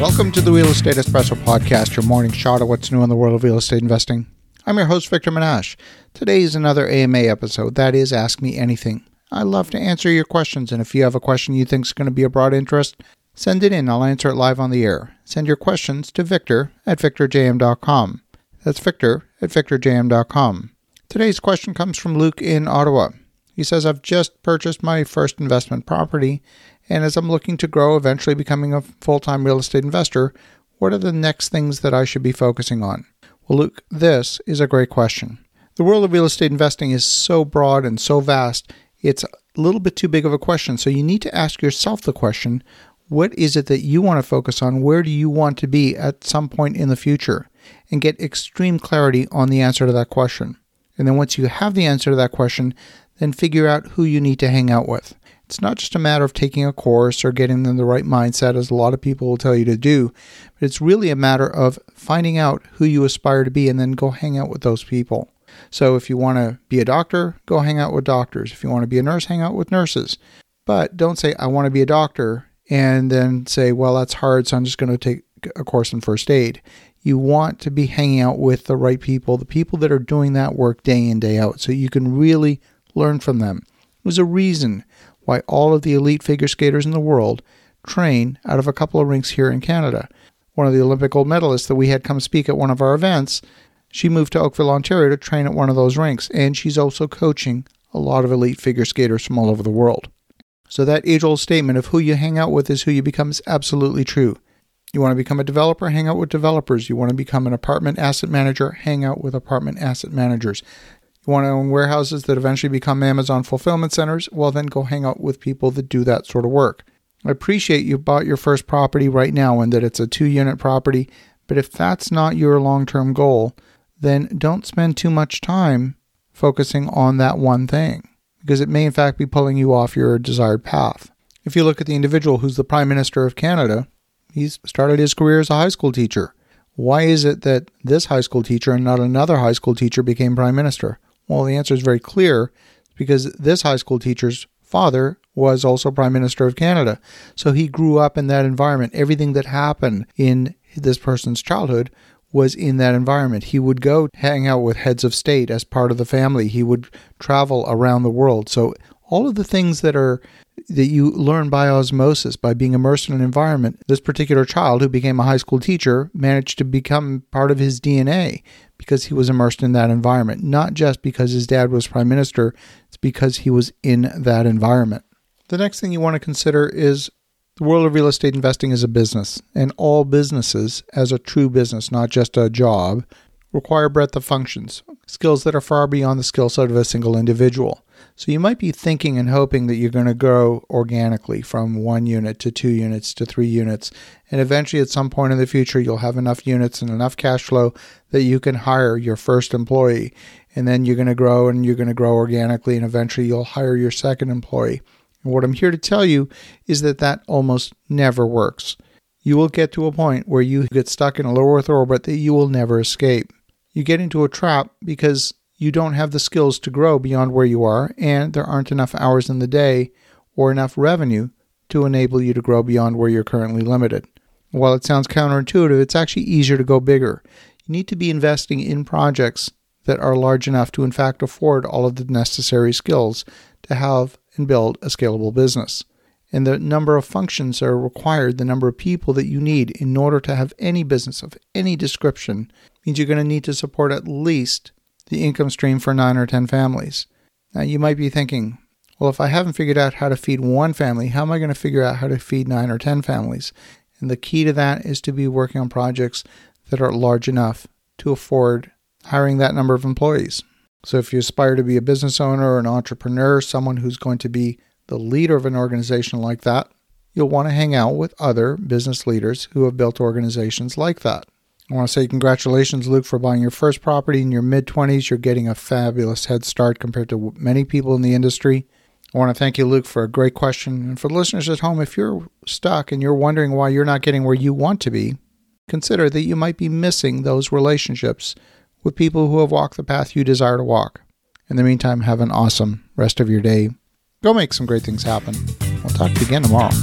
Welcome to the Real Estate Espresso Podcast, your morning shot of what's new in the world of real estate investing. I'm your host, Victor Menasce. Today is another AMA episode. That is Ask Me Anything. I love to answer your questions, and if you have a question you think is going to be of broad interest, send it in. I'll answer it live on the air. Send your questions to victor at victorjm.com. That's victor at victorjm.com. Today's question comes from Luke in Ottawa. He says, I've just purchased my first investment property, and as I'm looking to grow, eventually becoming a full time real estate investor, what are the next things that I should be focusing on? Well, Luke, this is a great question. The world of real estate investing is so broad and so vast, it's a little bit too big of a question. So you need to ask yourself the question what is it that you want to focus on? Where do you want to be at some point in the future? And get extreme clarity on the answer to that question. And then once you have the answer to that question, then figure out who you need to hang out with. It's not just a matter of taking a course or getting them the right mindset, as a lot of people will tell you to do, but it's really a matter of finding out who you aspire to be and then go hang out with those people. So if you want to be a doctor, go hang out with doctors. If you want to be a nurse, hang out with nurses. But don't say, I want to be a doctor, and then say, well, that's hard, so I'm just going to take a course in first aid. You want to be hanging out with the right people, the people that are doing that work day in, day out, so you can really learn from them. It was a reason why all of the elite figure skaters in the world train out of a couple of rinks here in Canada. One of the Olympic gold medalists that we had come speak at one of our events, she moved to Oakville, Ontario to train at one of those rinks, and she's also coaching a lot of elite figure skaters from all over the world. So that age old statement of who you hang out with is who you become is absolutely true. You want to become a developer, hang out with developers. You want to become an apartment asset manager, hang out with apartment asset managers. Want to own warehouses that eventually become Amazon fulfillment centers? Well, then go hang out with people that do that sort of work. I appreciate you bought your first property right now and that it's a two unit property, but if that's not your long term goal, then don't spend too much time focusing on that one thing because it may in fact be pulling you off your desired path. If you look at the individual who's the Prime Minister of Canada, he's started his career as a high school teacher. Why is it that this high school teacher and not another high school teacher became Prime Minister? Well, the answer is very clear because this high school teacher's father was also Prime Minister of Canada. So he grew up in that environment. Everything that happened in this person's childhood was in that environment. He would go hang out with heads of state as part of the family. He would travel around the world. So all of the things that are that you learn by osmosis by being immersed in an environment. This particular child who became a high school teacher managed to become part of his DNA because he was immersed in that environment, not just because his dad was prime minister, it's because he was in that environment. The next thing you want to consider is the world of real estate investing is a business, and all businesses, as a true business, not just a job, require breadth of functions, skills that are far beyond the skill set of a single individual. So you might be thinking and hoping that you're going to grow organically from one unit to two units to three units. And eventually, at some point in the future, you'll have enough units and enough cash flow that you can hire your first employee. And then you're going to grow and you're going to grow organically. And eventually, you'll hire your second employee. And what I'm here to tell you is that that almost never works. You will get to a point where you get stuck in a low Earth orbit that you will never escape. You get into a trap because you don't have the skills to grow beyond where you are, and there aren't enough hours in the day or enough revenue to enable you to grow beyond where you're currently limited. While it sounds counterintuitive, it's actually easier to go bigger. You need to be investing in projects that are large enough to, in fact, afford all of the necessary skills to have and build a scalable business. And the number of functions that are required, the number of people that you need in order to have any business of any description, means you're going to need to support at least the income stream for nine or 10 families. Now, you might be thinking, well, if I haven't figured out how to feed one family, how am I going to figure out how to feed nine or 10 families? And the key to that is to be working on projects that are large enough to afford hiring that number of employees. So, if you aspire to be a business owner or an entrepreneur, someone who's going to be the leader of an organization like that, you'll want to hang out with other business leaders who have built organizations like that. I want to say congratulations, Luke, for buying your first property in your mid 20s. You're getting a fabulous head start compared to many people in the industry. I want to thank you, Luke, for a great question. And for the listeners at home, if you're stuck and you're wondering why you're not getting where you want to be, consider that you might be missing those relationships with people who have walked the path you desire to walk. In the meantime, have an awesome rest of your day. Go make some great things happen. We'll talk to you again tomorrow.